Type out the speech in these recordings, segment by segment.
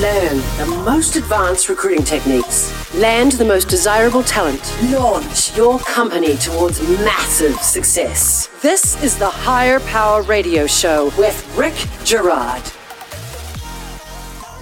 Learn the most advanced recruiting techniques. Land the most desirable talent. Launch your company towards massive success. This is the Hire Power Radio Show with Rick Girard.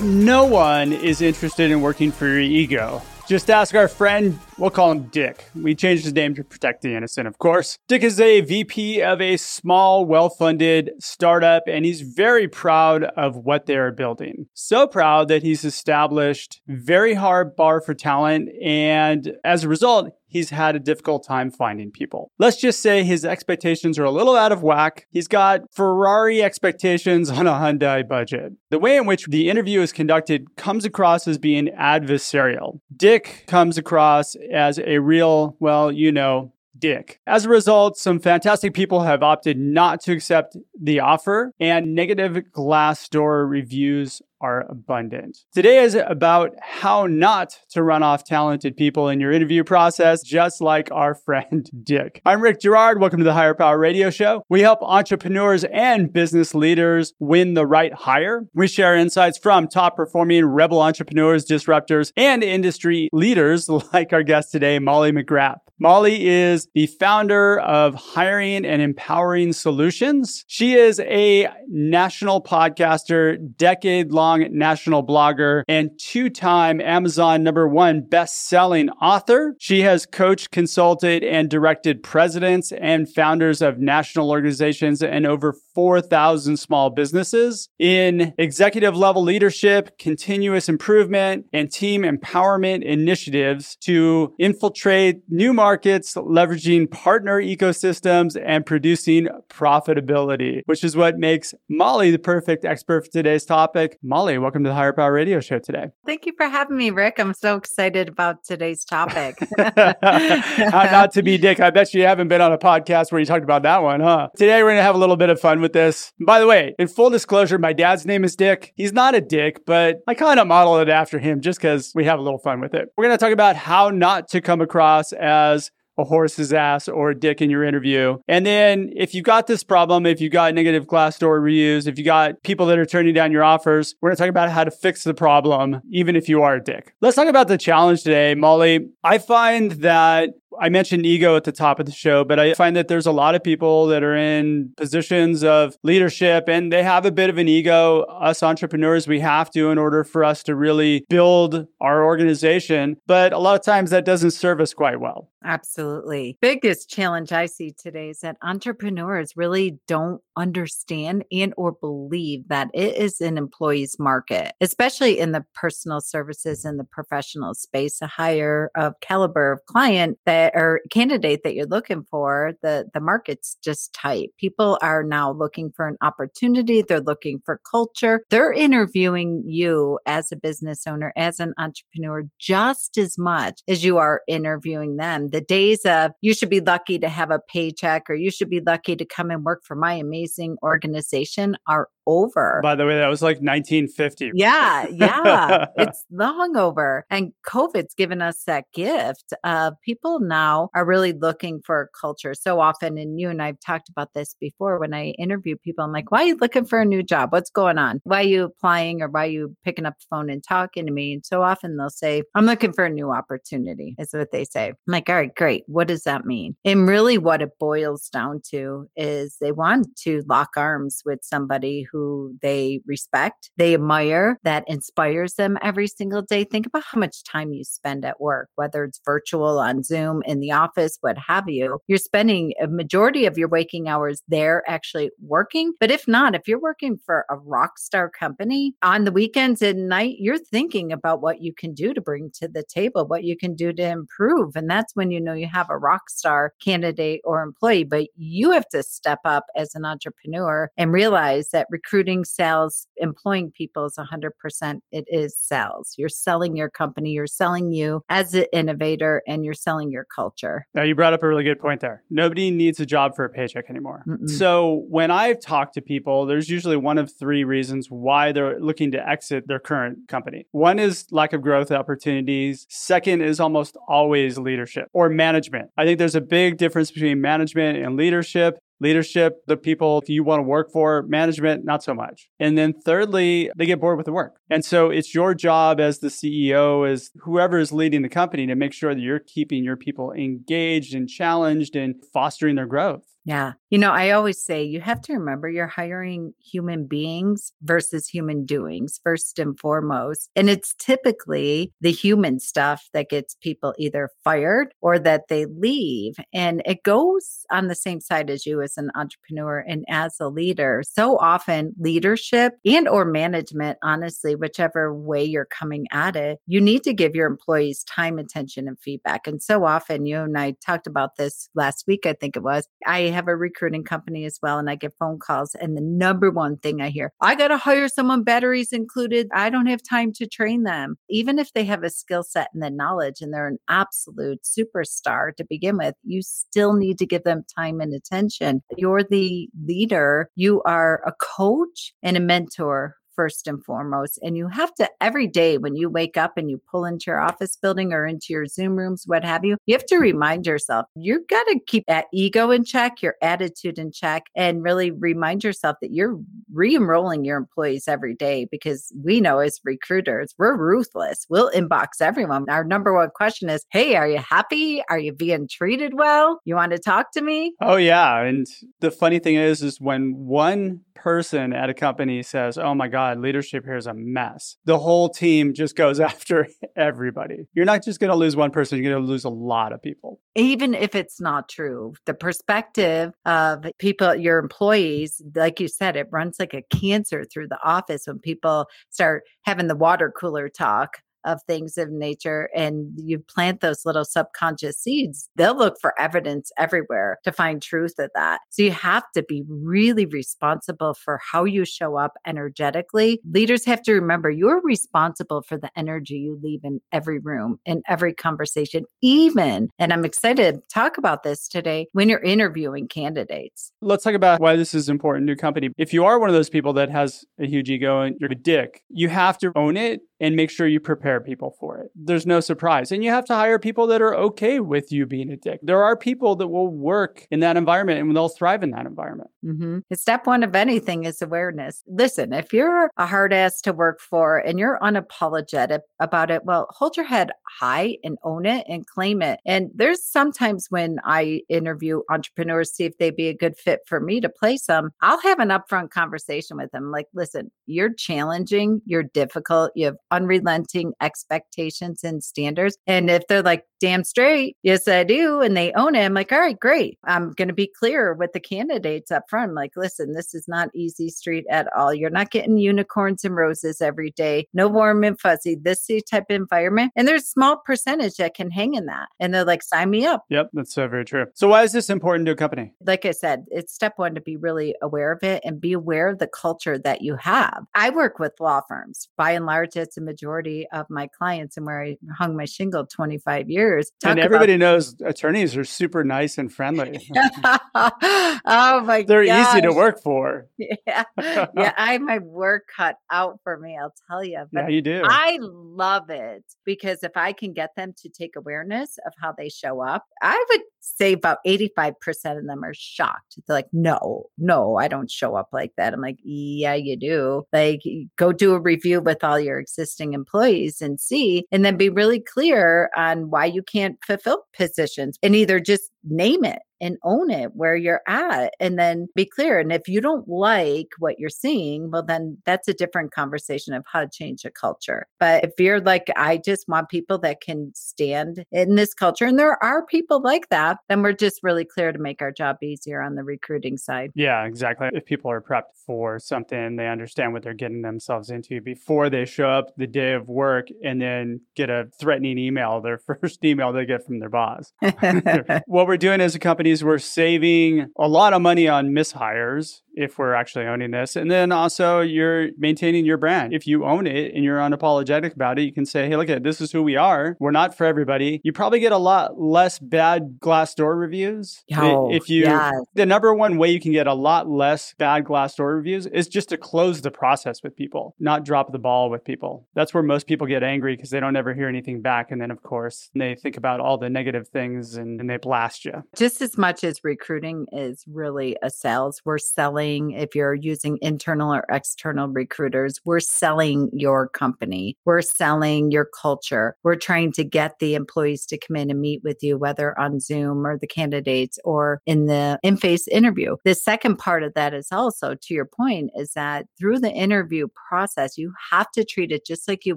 No one is interested in working for your ego. Just ask our friend, we'll call him Dick. We changed his name to protect the innocent, of course. Dick is a VP of a small, well funded startup, and he's very proud of what they are building. So proud that he's established very hard bar for talent, and as a result, he's had a difficult time finding people. Let's just say his expectations are a little out of whack. He's got Ferrari expectations on a Hyundai budget. The way in which the interview is conducted comes across as being adversarial. Dick comes across as a real, well, you know, dick. As a result, some fantastic people have opted not to accept the offer, and negative Glassdoor reviews are abundant. Today is about how not to run off talented people in your interview process, just like our friend Dick. I'm Rick Girard. Welcome to the Hire Power Radio Show. We help entrepreneurs and business leaders win the right hire. We share insights from top performing rebel entrepreneurs, disruptors, and industry leaders like our guest today, Molly McGrath. Molly is the founder of Hiring and Empowering Solutions. She is a national podcaster, decade long national blogger, and two time Amazon number one best selling author. She has coached, consulted, and directed presidents and founders of national organizations and over 4,000 small businesses in executive level leadership, continuous improvement, and team empowerment initiatives to infiltrate new markets leveraging partner ecosystems, and producing profitability, which is what makes Molly the perfect expert for today's topic. Welcome to the Hire Power Radio Show today. Thank you for having me, Rick. I'm so excited about today's topic. How uh, not to be Dick, I bet you haven't been on a podcast where you talked about that one, huh? Today we're going to have a little bit of fun with this. By the way, in full disclosure, my dad's name is Dick. He's not a dick, but I kind of model it after him just because we have a little fun with it. We're going to talk about how not to come across as a horse's ass or a dick in your interview. And then if you've got this problem, if you've got negative Glassdoor reviews, if you got people that are turning down your offers, we're going to talk about how to fix the problem, even if you are a dick. Let's talk about the challenge today, Molly. I find that I mentioned ego at the top of the show, but I find that there's a lot of people that are in positions of leadership and they have a bit of an ego. Us entrepreneurs, we have to in order for us to really build our organization. But a lot of times that doesn't serve us quite well. Absolutely. Biggest challenge I see today is that entrepreneurs really don't understand and or believe that it is an employee's market, especially in the personal services and the professional space, a higher of caliber of client that or candidate that you're looking for, the the market's just tight. People are now looking for an opportunity, they're looking for culture. They're interviewing you as a business owner, as an entrepreneur just as much as you are interviewing them. The days of you should be lucky to have a paycheck or you should be lucky to come and work for my amazing organization are over. By the way, that was like 1950. Yeah, yeah. it's long over. And COVID's given us that gift of people now are really looking for culture so often. And you and I've talked about this before when I interview people. I'm like, why are you looking for a new job? What's going on? Why are you applying or why are you picking up the phone and talking to me? And so often they'll say, I'm looking for a new opportunity, is what they say. I'm like, all right, great. What does that mean? And really, what it boils down to is they want to lock arms with somebody who who they respect, they admire, that inspires them every single day. Think about how much time you spend at work, whether it's virtual, on Zoom, in the office, what have you. You're spending a majority of your waking hours there actually working. But if not, if you're working for a rock star company on the weekends and night, you're thinking about what you can do to bring to the table, what you can do to improve. And that's when you know you have a rock star candidate or employee. But you have to step up as an entrepreneur and realize that recruiting sales, employing people is 100%. It is sales. You're selling your company, you're selling you as an innovator, and you're selling your culture. Now, you brought up a really good point there. Nobody needs a job for a paycheck anymore. Mm-mm. So, when I've talked to people, there's usually one of three reasons why they're looking to exit their current company. One is lack of growth opportunities. Second is almost always leadership or management. I think there's a big difference between management and leadership. Leadership, the people you want to work for, management, not so much. And then thirdly, they get bored with the work. And so it's your job as the CEO, as whoever is leading the company to make sure that you're keeping your people engaged and challenged and fostering their growth. Yeah. You know, I always say you have to remember you're hiring human beings versus human doings, first and foremost. And it's typically the human stuff that gets people either fired or that they leave. And it goes on the same side as you as an entrepreneur and as a leader. So often leadership and or management, honestly, whichever way you're coming at it, you need to give your employees time, attention, and feedback. And so often you and I talked about this last week, I think it was. I have a recruiting company as well, and I get phone calls. And the number one thing I hear, I got to hire someone, batteries included. I don't have time to train them. Even if they have a skill set and the knowledge and they're an absolute superstar to begin with, you still need to give them time and attention. You're the leader, you are a coach and a mentor first and foremost. And you have to, every day when you wake up and you pull into your office building or into your Zoom rooms, what have you, you have to remind yourself, you've got to keep that ego in check, your attitude in check, and really remind yourself that you're re enrolling your employees every day because we know as recruiters, we're ruthless. We'll inbox everyone. Our number one question is, Hey, are you happy? Are you being treated well? You want to talk to me? Oh, yeah. And the funny thing is, is when one person at a company says, Oh my God, leadership here is a mess, the whole team just goes after everybody. You're not just going to lose one person, you're going to lose a lot of people. Even if it's not true, the perspective of people, your employees, like you said, it runs like a cancer through the office when people start having the water cooler talk of things of nature and you plant those little subconscious seeds, they'll look for evidence everywhere to find truth of that. So you have to be really responsible for how you show up energetically. Leaders have to remember you're responsible for the energy you leave in every room, in every conversation, even, and I'm excited to talk about this today when you're interviewing candidates. Let's talk about why this is important to company. If you are one of those people that has a huge ego and you're a dick, you have to own it and make sure you prepare people for it. There's no surprise. And you have to hire people that are okay with you being a dick. There are people that will work in that environment and they'll thrive in that environment. Mm-hmm. Step one of anything is awareness. Listen, if you're a hard ass to work for and you're unapologetic about it, well, hold your head high and own it and claim it. And there's sometimes when I interview entrepreneurs, see if they'd be a good fit for me to place them, I'll have an upfront conversation with them. Like, listen, you're challenging, you're difficult, you have unrelenting expectations and standards. And if they're like, damn straight, yes, I do, and they own it, I'm like, all right, great. I'm going to be clear with the candidates up front. I'm like, listen, this is not easy street at all. You're not getting unicorns and roses every day, no warm and fuzzy, this type of environment. And there's a small percentage that can hang in that. And they're like, sign me up. Yep, that's so very true. So, why is this important to a company? Like I said, it's step one to be really aware of it and be aware of the culture that you have. I work with law firms. By and large, it's a majority of my clients and where I hung my shingle 25 years. Talk and everybody about- knows attorneys are super nice and friendly. oh my They're gosh. easy to work for. Yeah. Yeah. I have my work cut out for me, I'll tell you. But yeah, you do. I love it because if I can get them to take awareness of how they show up, I would say about 85% of them are shocked. They're like, no, no, I don't show up like that. I'm like, yeah, you do. Like, go do a review with all your existing employees and see, and then be really clear on why you can't fulfill positions and either just name it and own it where you're at and then be clear. And if you don't like what you're seeing, well, then that's a different conversation of how to change a culture. But if you're like, I just want people that can stand in this culture, and there are people like that, then we're just really clear to make our job easier on the recruiting side. Yeah, exactly. If people are prepped for something, they understand what they're getting themselves into before they show up the day of work and then get a threatening email, their first email they get from their boss. what we're doing as a company is we're saving a lot of money on mishires if we're actually owning this. And then also you're maintaining your brand. If you own it and you're unapologetic about it, you can say, hey, look at this is who we are. We're not for everybody. You probably get a lot less bad Glassdoor reviews. Oh, if you yes. the number one way you can get a lot less bad Glassdoor reviews is just to close the process with people, not drop the ball with people. That's where most people get angry because they don't ever hear anything back. And then of course they think about all the negative things and, and they blast you. Just as much as recruiting is really a sales, we're selling, if you're using internal or external recruiters, we're selling your company, we're selling your culture. We're trying to get the employees to come in and meet with you, whether on Zoom or the candidates or in the in face interview. The second part of that is also, to your point, is that through the interview process, you have to treat it just like you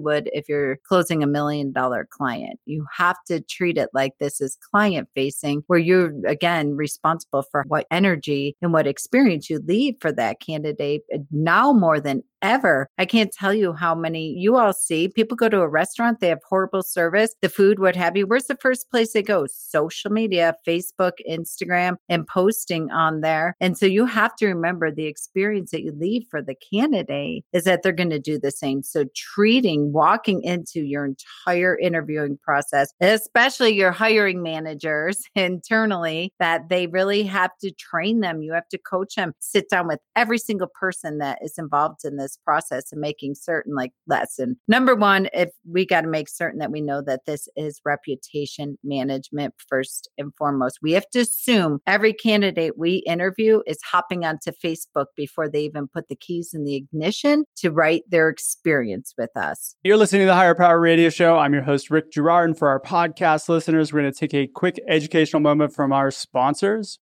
would if you're closing a million dollar client. You have to treat it like this is client facing, where you're again responsible for what energy and what experience you leave for that candidate eh, now more than ever. I can't tell you how many you all see. People go to a restaurant, they have horrible service, the food, what have you. Where's the first place they go? Social media, Facebook, Instagram, and posting on there. And so you have to remember the experience that you leave for the candidate is that they're going to do the same. So treating, walking into your entire interviewing process, especially your hiring managers internally, that they really have to train them. You have to coach them, sit down with every single person that is involved in this this process and making certain like lesson number one if we got to make certain that we know that this is reputation management first and foremost. We have to assume every candidate we interview is hopping onto facebook before they even put the keys in the ignition to write their experience with us. You're listening to the hire power radio show. I'm your host rick girard and for our podcast listeners we're going to take a quick educational moment from our sponsors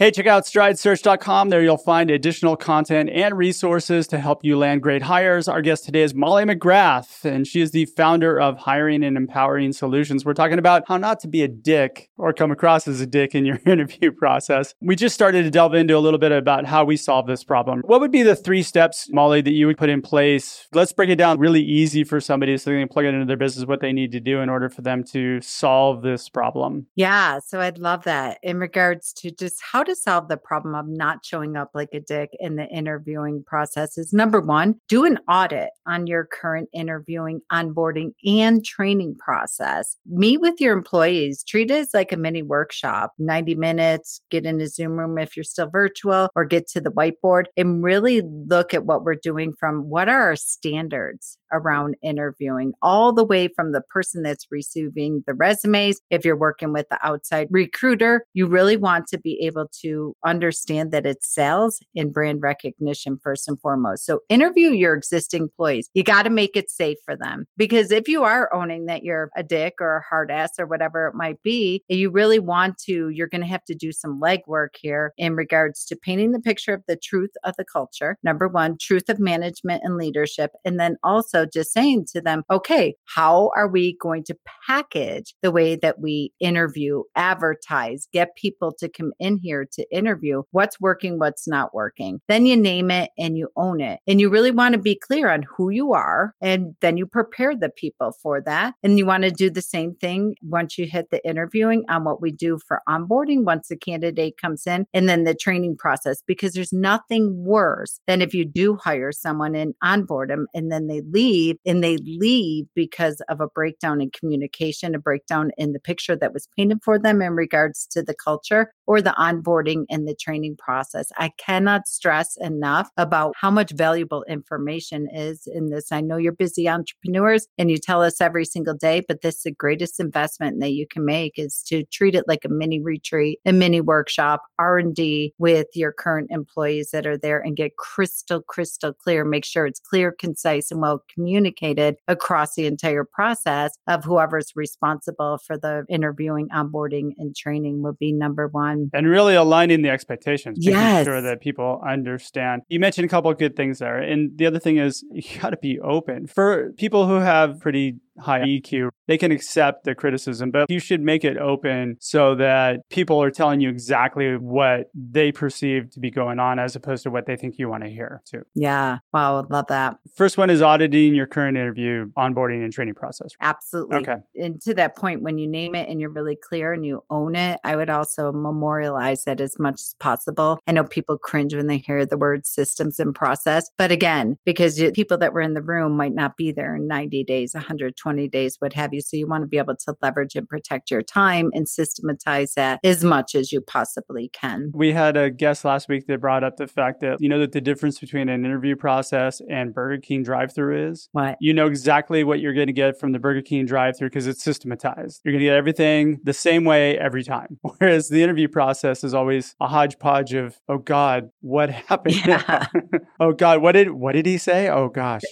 Hey, check out stridesearch.com. There you'll find additional content and resources to help you land great hires. Our guest today is Molly McGrath, and she is the founder of Hiring and Empowering Solutions. We're talking about how not to be a dick or come across as a dick in your interview process. We just started to delve into a little bit about how we solve this problem. What would be the three steps, Molly, that you would put in place? Let's break it down really easy for somebody so they can plug it into their business, what they need to do in order for them to solve this problem. Yeah, so I'd love that in regards to just how to to solve the problem of not showing up like a dick in the interviewing process is number one, do an audit on your current interviewing, onboarding, and training process. Meet with your employees, treat it as like a mini workshop 90 minutes, get in a Zoom room if you're still virtual, or get to the whiteboard and really look at what we're doing from what are our standards around interviewing, all the way from the person that's receiving the resumes. If you're working with the outside recruiter, you really want to be able to understand that it's sales and brand recognition first and foremost. So interview your existing employees. You got to make it safe for them because if you are owning that you're a dick or a hard ass or whatever it might be, you really want to, you're going to have to do some legwork here in regards to painting the picture of the truth of the culture. Number one, truth of management and leadership. And then also just saying to them, okay, how are we going to package the way that we interview, advertise, get people to come in here to interview what's working, what's not working. Then you name it and you own it. And you really want to be clear on who you are. And then you prepare the people for that. And you want to do the same thing once you hit the interviewing on what we do for onboarding once the candidate comes in and then the training process, because there's nothing worse than if you do hire someone and onboard them and then they leave and they leave because of a breakdown in communication, a breakdown in the picture that was painted for them in regards to the culture or the onboarding and the training process. I cannot stress enough about how much valuable information is in this. I know you're busy entrepreneurs and you tell us every single day, but this is the greatest investment that you can make is to treat it like a mini retreat, a mini workshop, R&D with your current employees that are there and get crystal crystal clear, make sure it's clear, concise and well communicated across the entire process of whoever's responsible for the interviewing, onboarding and training would be number 1 and really aligning the expectations, making yes. sure that people understand. You mentioned a couple of good things there. And the other thing is you got to be open. For people who have pretty high EQ, they can accept the criticism, but you should make it open so that people are telling you exactly what they perceive to be going on as opposed to what they think you want to hear too. Yeah. Wow. Love that. First one is auditing your current interview, onboarding and training process. Absolutely. Okay. And to that point, when you name it and you're really clear and you own it, I would also memorialize it as much as possible. I know people cringe when they hear the word systems and process, but again, because people that were in the room might not be there in 90 days, 120 20 days, what have you. So you want to be able to leverage and protect your time and systematize that as much as you possibly can. We had a guest last week that brought up the fact that you know that the difference between an interview process and Burger King drive-through is what you know exactly what you're going to get from the Burger King drive-through because it's systematized. You're going to get everything the same way every time. Whereas the interview process is always a hodgepodge of oh God, what happened? Yeah. oh God, what did what did he say? Oh gosh.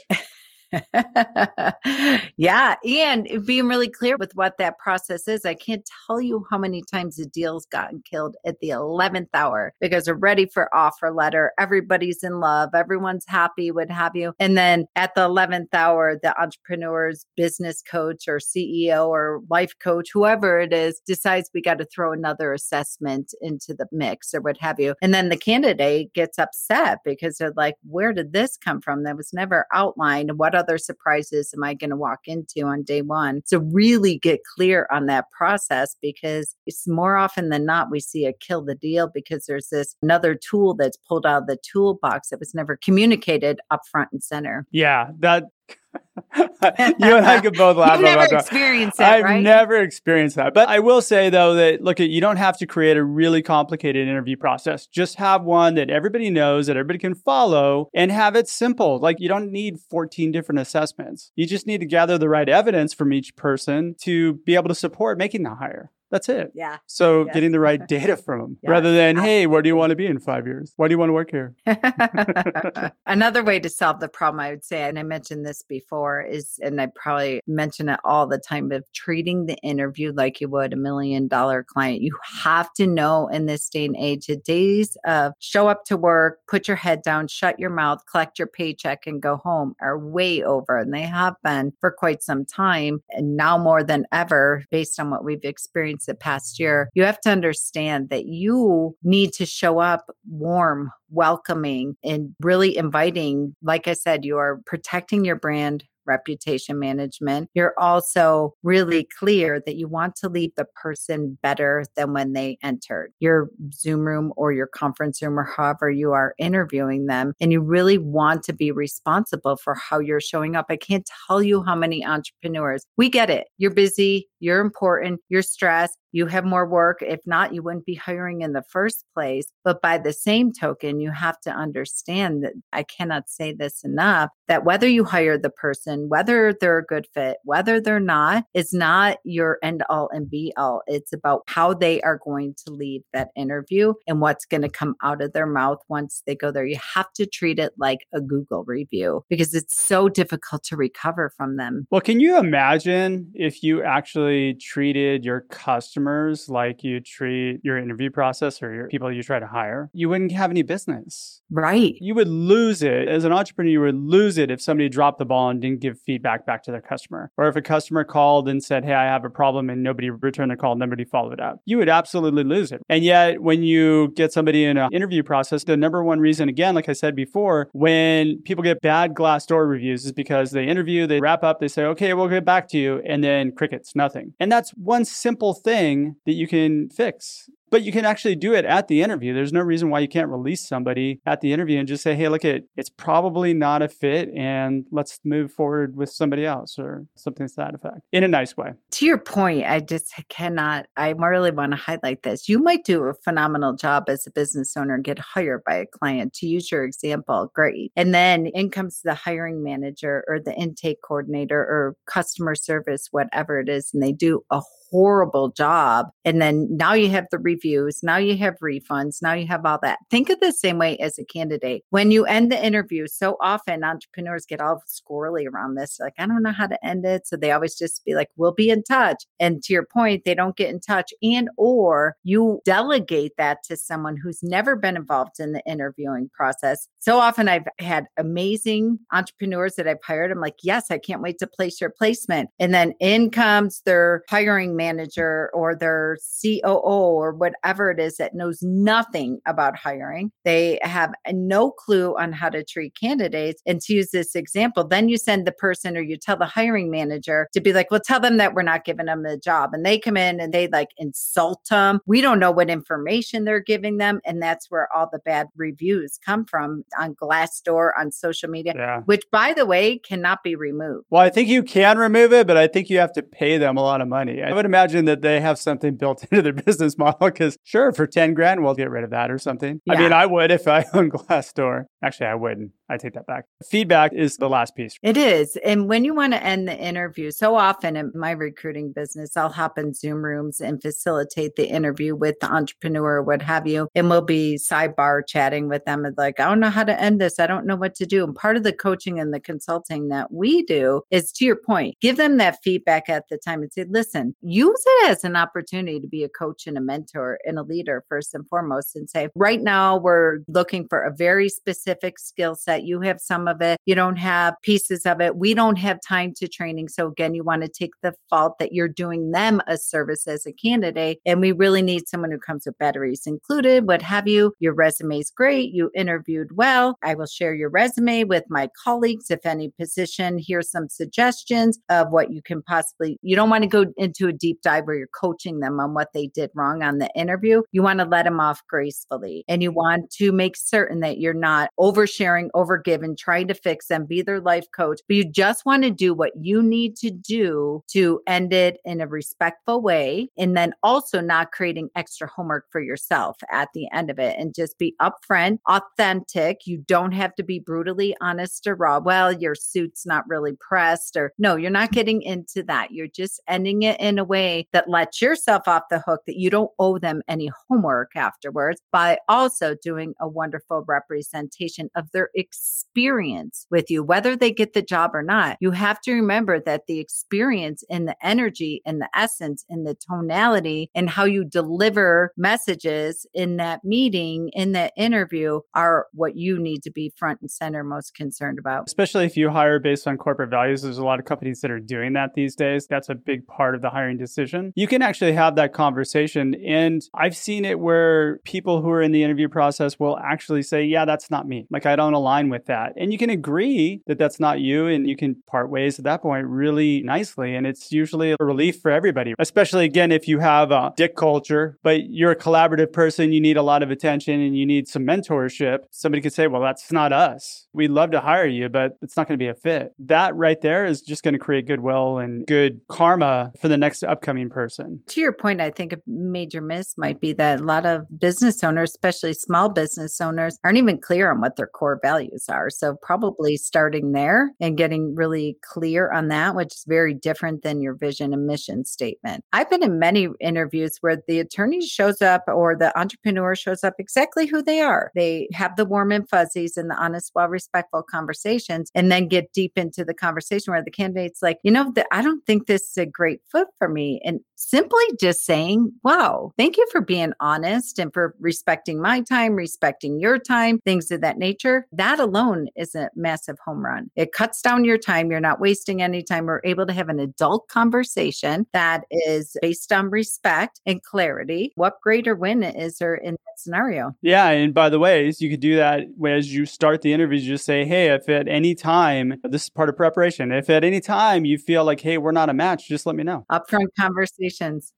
yeah. And being really clear with what that process is. I can't tell you how many times the deal's gotten killed at the 11th hour because they're ready for offer letter. Everybody's in love. Everyone's happy, what have you. And then at the 11th hour, the entrepreneur's business coach or CEO or life coach, whoever it is, decides we got to throw another assessment into the mix or what have you. And then the candidate gets upset because they're like, where did this come from? That was never outlined. What other surprises am I going to walk into on day one? So, really get clear on that process because it's more often than not, we see a kill the deal because there's this another tool that's pulled out of the toolbox that was never communicated up front and center. Yeah, that you and I could both laugh. You've never experienced that. I've right? never experienced that, but I will say though that look at you don't have to create a really complicated interview process. Just have one that everybody knows that everybody can follow, and have it simple. Like you don't need 14 different assessments. You just need to gather the right evidence from each person to be able to support making the hire. That's it. Yeah. So getting the right data from them yeah. rather than, hey, where do you want to be in five years? Why do you want to work here? Another way to solve the problem, I would say, and I mentioned this before, is, and I probably mention it all the time, of treating the interview like you would a million dollar client. You have to know in this day and age, the days of show up to work, put your head down, shut your mouth, collect your paycheck, and go home are way over. And they have been for quite some time. And now more than ever, based on what we've experienced the past year, you have to understand that you need to show up warm, welcoming, and really inviting. Like I said, you are protecting your brand, reputation management. You're also really clear that you want to leave the person better than when they entered your Zoom room or your conference room or however you are interviewing them. And you really want to be responsible for how you're showing up. I can't tell you how many entrepreneurs we get it. You're busy, you're important, you're stressed, you have more work. If not, you wouldn't be hiring in the first place. But by the same token, you have to understand that I cannot say this enough that whether you hire the person, whether they're a good fit, whether they're not, is not your end all and be all. It's about how they are going to leave that interview and what's going to come out of their mouth once they go there. You have to treat it like a Google review because it's so difficult to recover from them. Well, can you imagine if you actually treated your customers like you treat your interview process or your people you try to hire? You wouldn't have any business. Right. You would lose it. As an entrepreneur, you would lose it if somebody dropped the ball and didn't give feedback back to their customer. Or if a customer called and said, Hey, I have a problem and nobody returned the call, nobody followed up. You would absolutely lose it. And yet, when you get somebody in an interview process, the number one reason, again, like I said before, when people get bad Glassdoor reviews is because they interview, they wrap up, they say, Okay, we'll get back to you. And then crickets, nothing. And that's one simple thing that you can fix but you can actually do it at the interview. There's no reason why you can't release somebody at the interview and just say, hey, look, it, it's probably not a fit and let's move forward with somebody else or something to that effect in a nice way. To your point, I just cannot, I really want to highlight this. You might do a phenomenal job as a business owner get hired by a client. To use your example, great. And then in comes the hiring manager or the intake coordinator or customer service, whatever it is, and they do a horrible job. And then now you have the reviews, now you have refunds, now you have all that. Think of the same way as a candidate. When you end the interview, so often entrepreneurs get all squirrely around this. Like, I don't know how to end it. So they always just be like, we'll be in touch. And to your point, they don't get in touch. And or you delegate that to someone who's never been involved in the interviewing process. So often I've had amazing entrepreneurs that I've hired. I'm like, yes, I can't wait to place your placement. And then in comes their hiring manager or their COO or whatever it is that knows nothing about hiring. They have no clue on how to treat candidates. And to use this example, then you send the person or you tell the hiring manager to be like, well, tell them that we're not giving them the job. And they come in and they like insult them. We don't know what information they're giving them. And that's where all the bad reviews come from on Glassdoor, on social media, yeah. which by the way, cannot be removed. Well, I think you can remove it, but I think you have to pay them a lot of money. I would imagine that they have something built into their business model because sure, for 10 grand, we'll get rid of that or something. Yeah. I mean, I would if I owned Glassdoor. Actually, I wouldn't. I take that back. Feedback is the last piece. It is. And when you want to end the interview, so often in my recruiting business, I'll hop in Zoom rooms and facilitate the interview with the entrepreneur, what have you. And we'll be sidebar chatting with them and like, I don't know how to end this. I don't know what to do. And part of the coaching and the consulting that we do is to your point, give them that feedback at the time and say, listen, use it as an opportunity to be a coach and a mentor and a leader first and foremost and say, right now we're looking for a very specific skill set you have some of it, you don't have pieces of it. We don't have time to training. So again, you want to take the fault that you're doing them a service as a candidate. And we really need someone who comes with batteries included, what have you. Your resume is great. You interviewed well. I will share your resume with my colleagues if any position. Here's some suggestions of what you can possibly, you don't want to go into a deep dive where you're coaching them on what they did wrong on the interview. You want to let them off gracefully and you want to make certain that you're not oversharing, over overgiven, trying to fix them, be their life coach, but you just want to do what you need to do to end it in a respectful way. And then also not creating extra homework for yourself at the end of it and just be upfront, authentic. You don't have to be brutally honest or raw. Well, your suit's not really pressed or no, you're not getting into that. You're just ending it in a way that lets yourself off the hook that you don't owe them any homework afterwards by also doing a wonderful representation of their experience experience with you, whether they get the job or not. You have to remember that the experience and the energy and the essence and the tonality and how you deliver messages in that meeting, in that interview, are what you need to be front and center most concerned about. Especially if you hire based on corporate values. There's a lot of companies that are doing that these days. That's a big part of the hiring decision. You can actually have that conversation. And I've seen it where people who are in the interview process will actually say, Yeah, that's not me. Like, I don't align with that. And you can agree that that's not you and you can part ways at that point really nicely. And it's usually a relief for everybody, especially again, if you have a dick culture, but you're a collaborative person, you need a lot of attention and you need some mentorship. Somebody could say, well, that's not us. We'd love to hire you, but it's not going to be a fit. That right there is just going to create goodwill and good karma for the next upcoming person. To your point, I think a major miss might be that a lot of business owners, especially small business owners, aren't even clear on what their core values values are. So, probably starting there and getting really clear on that, which is very different than your vision and mission statement. I've been in many interviews where the attorney shows up or the entrepreneur shows up exactly who they are. They have the warm and fuzzies and the honest, well, respectful conversations, and then get deep into the conversation where the candidate's like, you know, the, I don't think this is a great fit for me. And simply just saying, wow, thank you for being honest and for respecting my time, respecting your time, things of that nature. That alone is a massive home run. It cuts down your time. You're not wasting any time. We're able to have an adult conversation that is based on respect and clarity. What greater win is there in that scenario? Yeah. And by the way, you could do that as you start the interview. You just say, hey, if at any time, this is part of preparation, if at any time you feel like, hey, we're not a match, just let me know. Upfront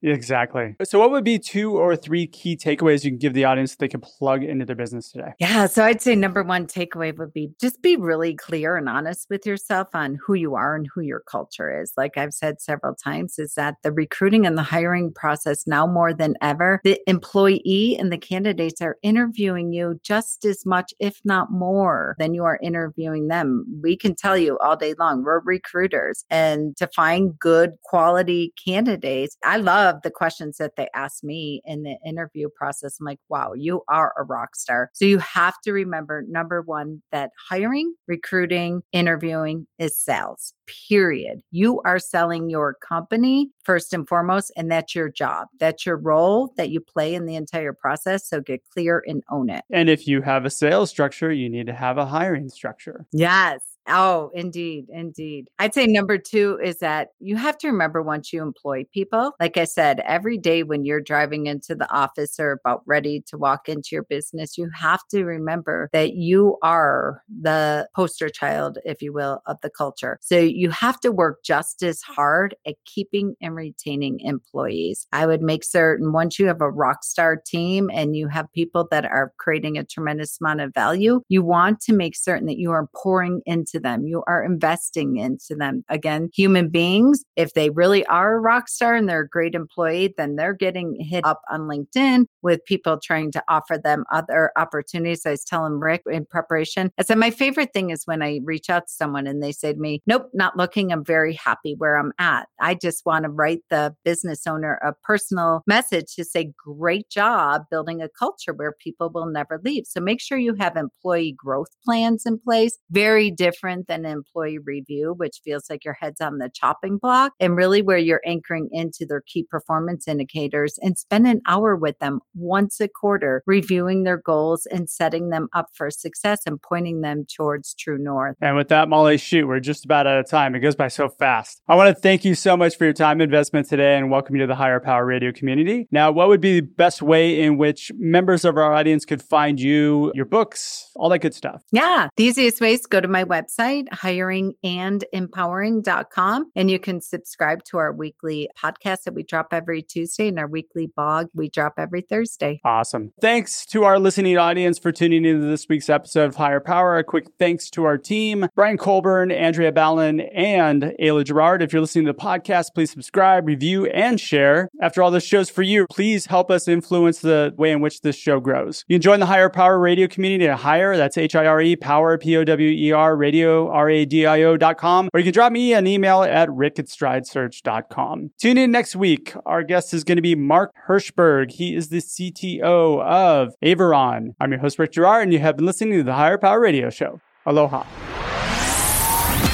Exactly. So, what would be two or three key takeaways you can give the audience that they can plug into their business today? Yeah. So, I'd say number one takeaway would be just be really clear and honest with yourself on who you are and who your culture is. Like I've said several times, is that the recruiting and the hiring process now more than ever, the employee and the candidates are interviewing you just as much, if not more, than you are interviewing them. We can tell you all day long, we're recruiters. And to find good quality candidates, I love the questions that they ask me in the interview process. I'm like, wow, you are a rock star. So you have to remember number one, that hiring, recruiting, interviewing is sales, period. You are selling your company first and foremost, and that's your job. That's your role that you play in the entire process. So get clear and own it. And if you have a sales structure, you need to have a hiring structure. Yes. Oh, indeed. Indeed. I'd say number two is that you have to remember once you employ people, like I said, every day when you're driving into the office or about ready to walk into your business, you have to remember that you are the poster child, if you will, of the culture. So you have to work just as hard at keeping and retaining employees. I would make certain once you have a rock star team and you have people that are creating a tremendous amount of value, you want to make certain that you are pouring into them. You are investing into them. Again, human beings, if they really are a rock star and they're a great employee, then they're getting hit up on LinkedIn with people trying to offer them other opportunities. I was telling Rick in preparation, I said, my favorite thing is when I reach out to someone and they say to me, Nope, not looking. I'm very happy where I'm at. I just want to write the business owner a personal message to say, Great job building a culture where people will never leave. So make sure you have employee growth plans in place. Very different than an employee review, which feels like your head's on the chopping block, and really where you're anchoring into their key performance indicators and spend an hour with them once a quarter, reviewing their goals and setting them up for success and pointing them towards true north. And with that, Molly, shoot, we're just about out of time. It goes by so fast. I want to thank you so much for your time investment today and welcome you to the Hire Power Radio community. Now, what would be the best way in which members of our audience could find you, your books, all that good stuff? Yeah. The easiest way is go to my website, hiringandempowering.com, and you can subscribe to our weekly podcast that we drop every Tuesday and our weekly blog we drop every Thursday. Awesome. Thanks to our listening audience for tuning into this week's episode of Hire Power. A quick thanks to our team, Brian Colburn, Andrea Ballin, and Ayla Girard. If you're listening to the podcast, please subscribe, review, and share. After all, this show's for you. Please help us influence the way in which this show grows. You can join the Hire Power Radio community at Hire, that's H I R E, Power, P O W E R, radio, R A D I O.com, or you can drop me an email at rick at stridesearch.com. Tune in next week. Our guest is going to be Mark Hirschberg. He is the CTO of Averon. I'm your host, Rick Girard, and you have been listening to the Hire Power Radio Show. Aloha.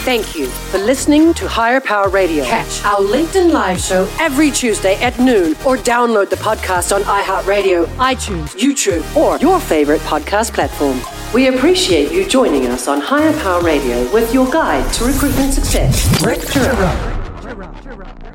Thank you for listening to Hire Power Radio. Catch our LinkedIn live show every Tuesday at noon or download the podcast on iHeartRadio, iTunes, YouTube, or your favorite podcast platform. We appreciate you joining us on Hire Power Radio with your guide to recruitment success, Rick Girard.